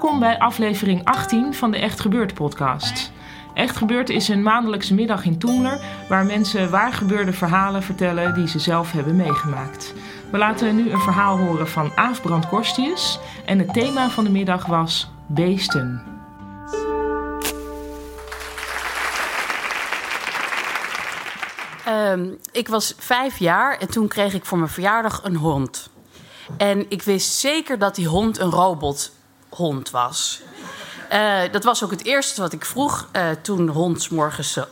Welkom bij aflevering 18 van de Echt Gebeurd podcast. Echt Gebeurd is een maandelijkse middag in Toemler waar mensen waar gebeurde verhalen vertellen die ze zelf hebben meegemaakt. We laten nu een verhaal horen van Aaf Brand en het thema van de middag was beesten. Ehm, ik was vijf jaar en toen kreeg ik voor mijn verjaardag een hond. En ik wist zeker dat die hond een robothond was. Eh, dat was ook het eerste wat ik vroeg uh, toen hond morgens uh,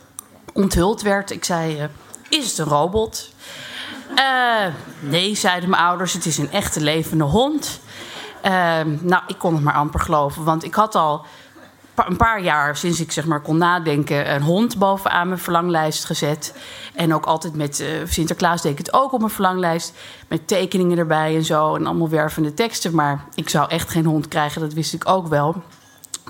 onthuld werd. Ik zei: Is het een robot? nee, zeiden mijn ouders, het is een echte levende hond. Nou, ik kon het maar amper geloven, want ik had al een paar jaar sinds ik zeg maar kon nadenken, een hond bovenaan mijn verlanglijst gezet. En ook altijd met uh, Sinterklaas deed ik het ook op mijn verlanglijst. Met tekeningen erbij en zo. En allemaal wervende teksten. Maar ik zou echt geen hond krijgen, dat wist ik ook wel.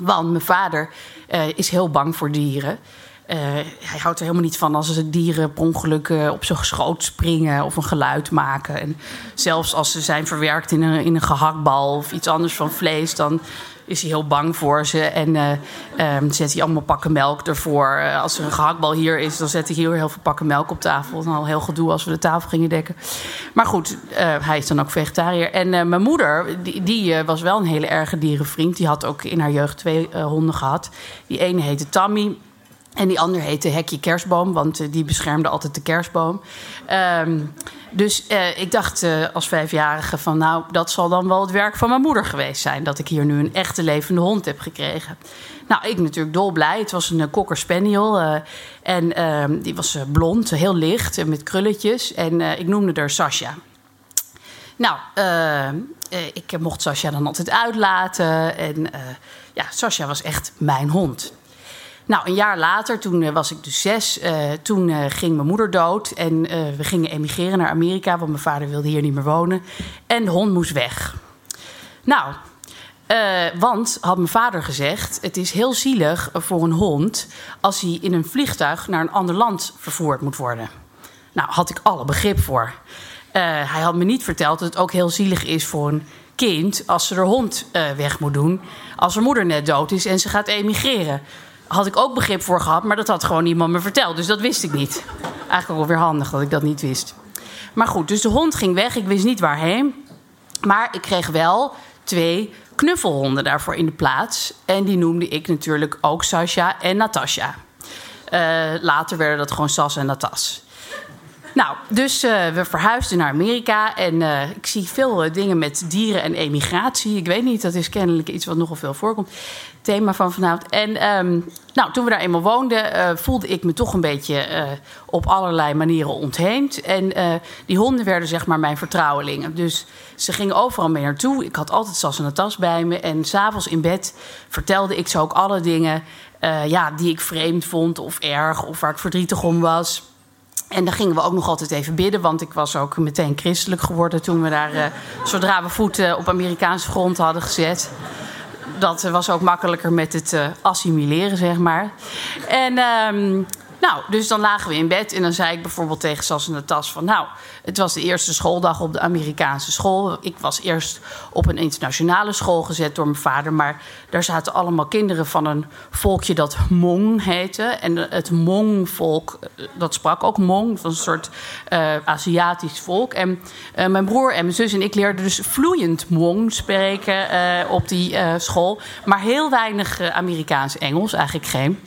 Want mijn vader uh, is heel bang voor dieren. Uh, hij houdt er helemaal niet van als er dieren per ongeluk op zijn schoot springen of een geluid maken. En zelfs als ze zijn verwerkt in een, in een gehaktbal of iets anders van vlees, dan is hij heel bang voor ze. En uh, um, zet hij allemaal pakken melk ervoor. Uh, als er een gehaktbal hier is, dan zet hij heel veel pakken melk op tafel. Dan al heel gedoe als we de tafel gingen dekken. Maar goed, uh, hij is dan ook vegetariër. En mijn moeder, die, die was wel een hele erge dierenvriend. Die had ook in haar jeugd twee honden gehad. Die ene heette Tammy. En die ander heette Hekje Kerstboom, want die beschermde altijd de kerstboom. Um, dus uh, ik dacht uh, als vijfjarige van nou, dat zal dan wel het werk van mijn moeder geweest zijn. Dat ik hier nu een echte levende hond heb gekregen. Nou, ik natuurlijk dolblij. Het was een cocker spaniel. en ehm, die was blond, heel licht en met krulletjes. En ik noemde haar Sasha. Nou, ik mocht Sasha dan altijd uitlaten. En ja, Sasha was echt mijn hond. Nou, een jaar later, toen uh, was ik dus zes, uh, toen uh, ging mijn moeder dood. En we gingen emigreren naar Amerika, want mijn vader wilde hier niet meer wonen. En de hond moest weg. Nou, want, had mijn vader gezegd, het is heel zielig voor een hond... als hij in een vliegtuig naar een ander land vervoerd moet worden. Nou, had ik alle begrip voor. hij had me niet verteld dat het ook heel zielig is voor een kind... als ze haar hond weg moet doen, als haar moeder net dood is en ze gaat emigreren had ik ook begrip voor gehad, maar dat had gewoon niemand me verteld. Dus dat wist ik niet. Eigenlijk ook weer handig dat ik dat niet wist. Maar goed, dus de hond ging weg. Ik wist niet waarheen. Maar ik kreeg wel twee knuffelhonden daarvoor in de plaats. En die noemde ik natuurlijk ook Sasha en Natasha. Uh, later werden dat gewoon Sas en Natas. Nou, dus uh, we verhuisden naar Amerika en uh, ik zie veel dingen met dieren en emigratie. Ik weet niet, dat is kennelijk iets wat nogal veel voorkomt. Thema van vanavond. En um, nou, toen we daar eenmaal woonden, voelde ik me toch een beetje op allerlei manieren ontheemd. En die honden werden zeg maar mijn vertrouwelingen. Dus ze gingen overal mee naartoe. Ik had altijd Sas en een tas bij me. En s'avonds in bed vertelde ik ze ook alle dingen ja, die ik vreemd vond of erg of waar ik verdrietig om was. En dan gingen we ook nog altijd even bidden, want ik was ook meteen christelijk geworden toen we daar, zodra we voeten op Amerikaanse grond hadden gezet. Dat was ook makkelijker met het uh, assimileren, zeg maar. En um, nou, dus dan lagen we in bed en dan zei ik bijvoorbeeld tegen Sas in de van... nou, het was de eerste schooldag op de Amerikaanse school. Ik was eerst op een internationale school gezet door mijn vader... maar daar zaten allemaal kinderen van een volkje dat Hmong heette. En het Hmong-volk, eh, dat sprak ook Hmong, van een soort uh, Aziatisch volk. En uh, mijn broer en mijn zus en ik leerden dus vloeiend Hmong spreken op die school... maar heel weinig Amerikaans-Engels, eigenlijk geen...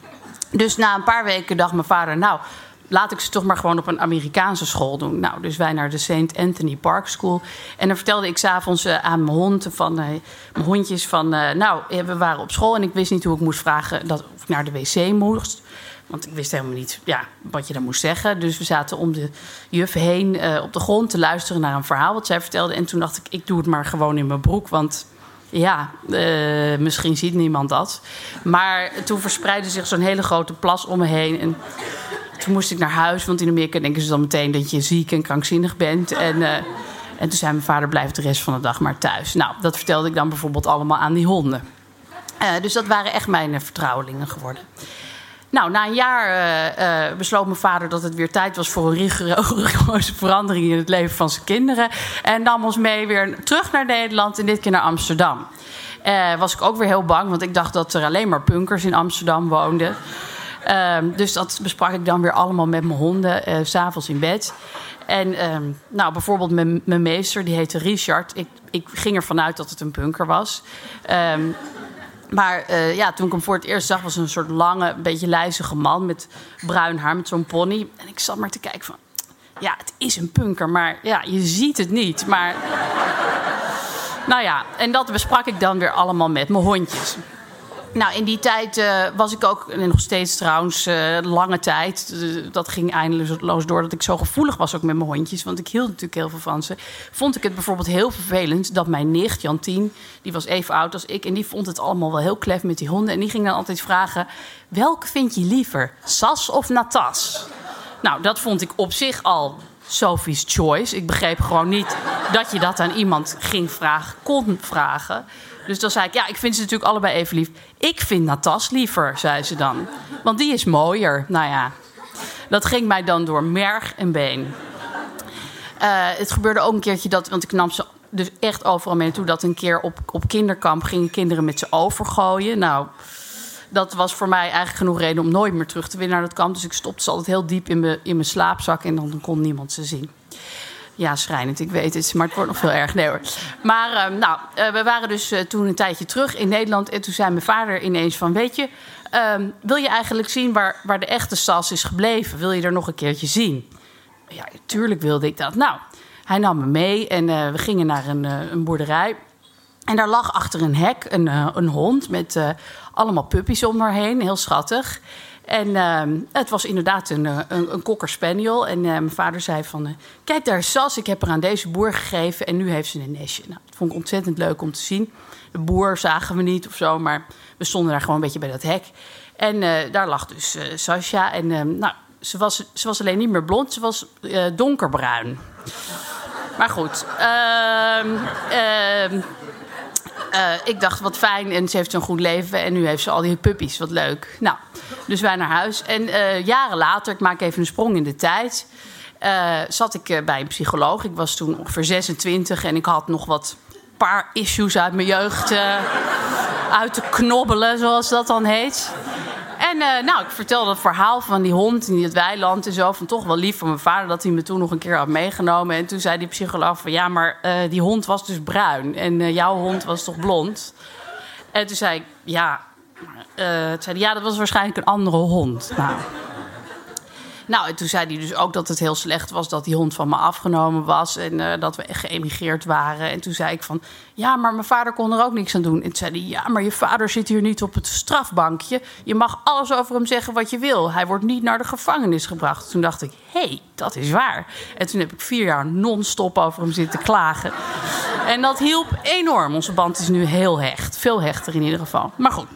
Dus na een paar weken dacht mijn vader, nou, laat ik ze toch maar gewoon op een Amerikaanse school doen. Nou, dus wij naar de St. Anthony Park School. En dan vertelde ik s'avonds uh, aan mijn hond, van, uh, mijn hondjes, van... Uh, nou, we waren op school en ik wist niet hoe ik moest vragen dat, of ik naar de wc moest. Want ik wist helemaal niet ja, wat je dan moest zeggen. Dus we zaten om de juf heen eh, op de grond te luisteren naar een verhaal wat zij vertelde. En toen dacht ik, ik doe het maar gewoon in mijn broek. Want ja, eh, misschien ziet niemand dat. Maar toen verspreidde zich zo'n hele grote plas om me heen. En toen moest ik naar huis, want in Amerika denken ze dan meteen dat je ziek en krankzinnig bent. En, eh, en toen zei mijn vader: blijf de rest van de dag maar thuis. Nou, dat vertelde ik dan bijvoorbeeld allemaal aan die honden. dus dat waren echt mijn vertrouwelingen geworden. Nou, na een jaar uh, uh, besloot mijn vader dat het weer tijd was voor een rigoureuze verandering in het leven van zijn kinderen. En nam ons mee weer terug naar Nederland en dit keer naar Amsterdam. Uh, was ik ook weer heel bang, want ik dacht dat er alleen maar punkers in Amsterdam woonden. Ehm, dus dat besprak ik dan weer allemaal met mijn honden, s s'avonds in bed. En ehm, nou, bijvoorbeeld mijn, meester, die heette Richard. Ik, ik ging ervan uit dat het een punker was. Um, maar uh, ja, toen ik hem voor het eerst zag, was een soort lange, beetje lijzige man met bruin haar, met zo'n pony. En ik zat maar te kijken van, ja, het is een punker, maar ja, je ziet het niet. Maar, nou ja, en dat besprak ik dan weer allemaal met mijn hondjes. Nou, in die tijd uh, was ik ook, nog steeds trouwens, uh, lange tijd. Uh, dat ging eindeloos door dat ik zo gevoelig was ook met mijn hondjes. Want ik hield natuurlijk heel veel van ze. Vond ik het bijvoorbeeld heel vervelend dat mijn nicht, Jantien, die was even oud als ik. En die vond het allemaal wel heel klef met die honden. En die ging dan altijd vragen: welke vind je liever, Sas of Natas? Nou, dat vond ik op zich al Sophie's Choice. Ik begreep gewoon niet dat je dat aan iemand ging vragen, kon vragen. Dus dan zei ik, ja, ik vind ze natuurlijk allebei even lief. Ik vind Natas liever, zei ze dan. Want die is mooier. Nou ja, dat ging mij dan door merg en been. Uh, het gebeurde ook een keertje dat, want ik nam ze dus echt overal mee naartoe, dat een keer op, op kinderkamp gingen kinderen met ze overgooien. Nou, dat was voor mij eigenlijk genoeg reden om nooit meer terug te winnen naar dat kamp. Dus ik stopte ze altijd heel diep in mijn, in mijn slaapzak en dan kon niemand ze zien. Ja, schrijnend, ik weet het, maar het wordt nog veel erg. Nee. Maar uh, nou, uh, we waren dus uh, toen een tijdje terug in Nederland. En toen zei mijn vader ineens van, weet je... ehm, wil je eigenlijk zien waar, waar de echte Sas is gebleven? Wil je er nog een keertje zien? Ja, tuurlijk wilde ik dat. Nou, hij nam me mee en we gingen naar een, een boerderij. En daar lag achter een hek een, een hond met allemaal puppies om haar heen. Heel schattig. En uh, het was inderdaad een, een, een cocker spaniel. En uh, mijn vader zei van... Uh, kijk, daar Sas. Ik heb haar aan deze boer gegeven. En nu heeft ze een nestje. Nou, dat vond ik ontzettend leuk om te zien. De boer zagen we niet of zo. Maar we stonden daar gewoon een beetje bij dat hek. En daar lag dus Sascha. En ehm, nou, ze was, ze was alleen niet meer blond. Ze was donkerbruin. Maar goed. Uh, ik dacht, wat fijn. En ze heeft zo'n goed leven. En nu heeft ze al die puppies. Wat leuk. Nou, dus wij naar huis. En uh, jaren later, ik maak even een sprong in de tijd... Uh, zat ik bij een psycholoog. Ik was toen ongeveer 26 en ik had nog wat paar issues uit mijn jeugd uit te knobbelen, zoals dat dan heet. En uh, nou, ik vertelde het verhaal van die hond in het weiland en zo. Van toch wel lief van mijn vader dat hij me toen nog een keer had meegenomen. En toen zei die psycholoog van ja, maar uh, die hond was dus bruin. En uh, jouw hond was toch blond? En toen zei ik ja. zei ja, dat was waarschijnlijk een andere hond. Nou. Nou, en toen zei hij dus ook dat het heel slecht was dat die hond van me afgenomen was en uh, dat we geëmigreerd waren. En toen zei ik van, ja, maar mijn vader kon er ook niks aan doen. En toen zei hij, ja, maar je vader zit hier niet op het strafbankje. Je mag alles over hem zeggen wat je wil. Hij wordt niet naar de gevangenis gebracht. Toen dacht ik, hé, hey, dat is waar. En toen heb ik vier jaar non-stop over hem zitten klagen. En dat hielp enorm. Onze band is nu heel hecht. Veel hechter in ieder geval. Maar goed.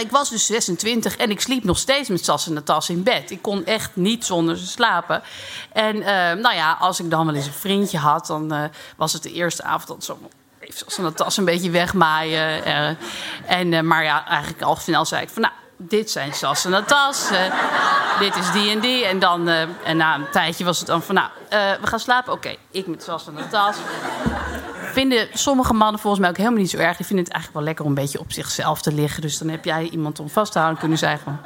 Ik was dus 26 en ik sliep nog steeds met Sas en tas in bed. Ik kon echt niet zonder ze slapen. En uh, nou ja, als ik dan wel eens een vriendje had, dan uh, was het de eerste avond dat zo even Sas en tas een beetje wegmaaien. Uh, en, maar ja, eigenlijk al snel zei ik van nou, dit zijn Sas en dit is die en die. En dan, en na een tijdje was het dan van nou, we gaan slapen. Oké, ik met Sas en tas vinden sommige mannen volgens mij ook helemaal niet zo erg. Die vinden het eigenlijk wel lekker om een beetje op zichzelf te liggen. Dus dan heb jij iemand om vast te houden kunnen zeggen.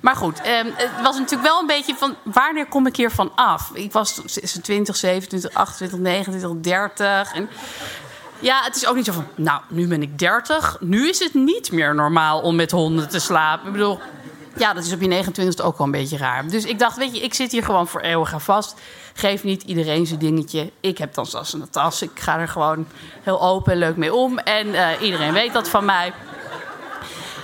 Maar goed, eh, het was natuurlijk wel een beetje van wanneer kom ik hiervan af? Ik was 26, 27, 28, 29, 30. En ja, het is ook niet zo van, nou, nu ben ik 30. Nu is het niet meer normaal om met honden te slapen. Ik bedoel, ja, dat is op je 29e ook wel een beetje raar. Dus ik dacht, weet je, ik zit hier gewoon voor eeuwig aan vast. Geef niet iedereen zijn dingetje. Ik heb dan zelfs een tas. Ik ga er gewoon heel open en leuk mee om. En uh, iedereen weet dat van mij.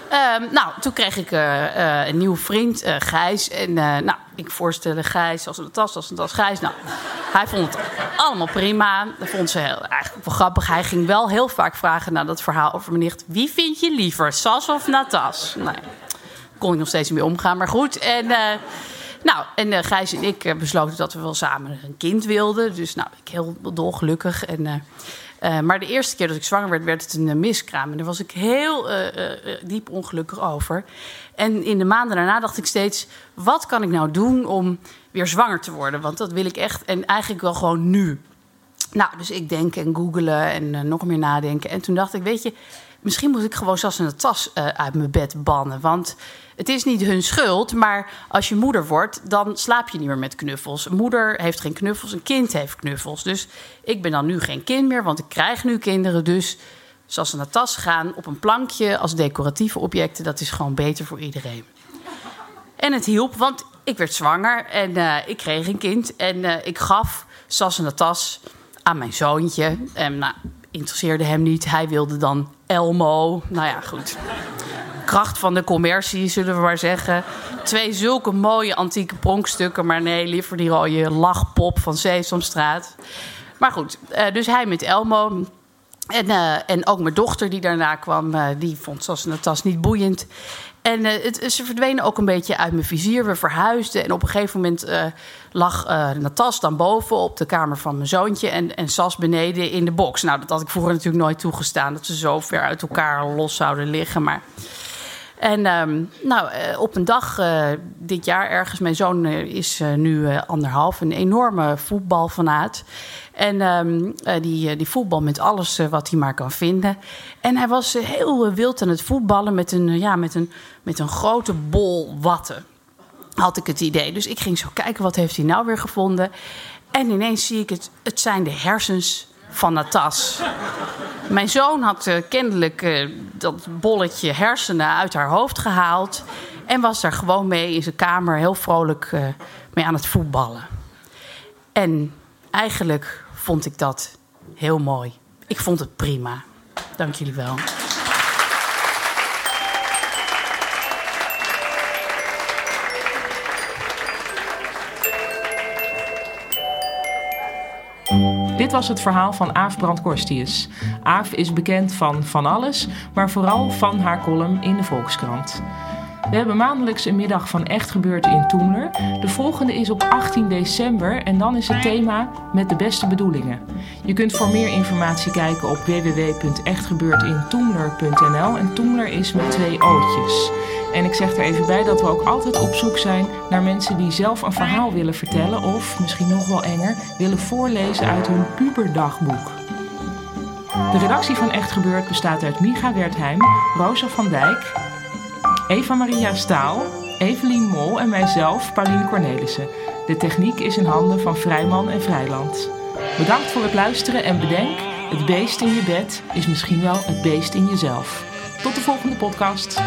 Ehm, nou, toen kreeg ik uh, een nieuwe vriend, uh, Gijs. En nou, ik voorstelde Gijs als een tas, als een tas Gijs. Nou, hij vond het allemaal prima. Dat vond ze heel, eigenlijk wel grappig. Hij ging wel heel vaak vragen naar dat verhaal over mijn nicht. Wie vind je liever, Sas of Natas? Nou, kon ik nog steeds mee omgaan, maar goed. En... Nou, en Gijs en ik besloten dat we wel samen een kind wilden. Dus nou, ik heel dolgelukkig. En maar de eerste keer dat ik zwanger werd, werd het een miskraam. En daar was ik heel diep ongelukkig over. En in de maanden daarna dacht ik steeds: wat kan ik nou doen om weer zwanger te worden? Want dat wil ik echt. En eigenlijk wel gewoon nu. Nou, dus ik denk en googelen en nog meer nadenken. En toen dacht ik: weet je, misschien moet ik gewoon zelfs een tas uit mijn bed bannen. Want het is niet hun schuld, maar als je moeder wordt, dan slaap je niet meer met knuffels. Een moeder heeft geen knuffels, een kind heeft knuffels. Dus ik ben dan nu geen kind meer, want ik krijg nu kinderen. Dus zoals ze naar gaan, op een plankje als decoratieve objecten, dat is gewoon beter voor iedereen. En het hielp, want ik werd zwanger en uh, ik kreeg een kind. En uh, ik gaf Sas en tas aan mijn zoontje. En nou, interesseerde hem niet. Hij wilde dan Elmo. Nou ja, goed kracht van de commercie, zullen we maar zeggen. Twee zulke mooie antieke pronkstukken, maar nee, liever die rode lachpop van Sesamstraat. Maar goed, uh, dus hij met Elmo. En, uh, en ook mijn dochter die daarna kwam, uh, die vond zoals Natas niet boeiend. En het, ze verdwenen ook een beetje uit mijn vizier. We verhuisden en op een gegeven moment lag Natas dan boven op de kamer van mijn zoontje... En, en Sas beneden in de box. Nou, dat had ik vroeger natuurlijk nooit toegestaan... dat ze zo ver uit elkaar los zouden liggen, maar... En um, nou, uh, op een dag uh, dit jaar ergens, mijn zoon uh, is nu anderhalf, een enorme voetbalfanaat. En um, die, die voetbal met alles wat hij maar kan vinden. En hij was heel wild aan het voetballen met een, ja, met een, met een grote bol watten. Had ik het idee. Dus ik ging zo kijken, wat heeft hij nou weer gevonden? En ineens zie ik het, het zijn de hersens van Natas. Mijn zoon had uh, kennelijk uh, dat bolletje hersenen uit haar hoofd gehaald. En was daar gewoon mee in zijn kamer heel vrolijk uh, mee aan het voetballen. En eigenlijk vond ik dat heel mooi. Ik vond het prima. Dank jullie wel. Dit was het verhaal van Aaf Brandkorstius. Aaf is bekend van van alles, maar vooral van haar column in de Volkskrant. We hebben maandelijks een middag van Echt Gebeurd in Toemler. De volgende is op 18 december en dan is het thema met de beste bedoelingen. Je kunt voor meer informatie kijken op www.echtgebeurtintoemler.nl en Toemler is met twee ootjes. En ik zeg er even bij dat we ook altijd op zoek zijn naar mensen die zelf een verhaal willen vertellen of, misschien nog wel enger, willen voorlezen uit hun puberdagboek. De redactie van Echt Gebeurd bestaat uit Micha Wertheim, Rosa van Dijk, Eva Maria Staal, Evelien Mol en mijzelf, Pauline Cornelissen. De techniek is in handen van Vrijman en Vrijland. Bedankt voor het luisteren en bedenk, het beest in je bed is misschien wel het beest in jezelf. Tot de volgende podcast.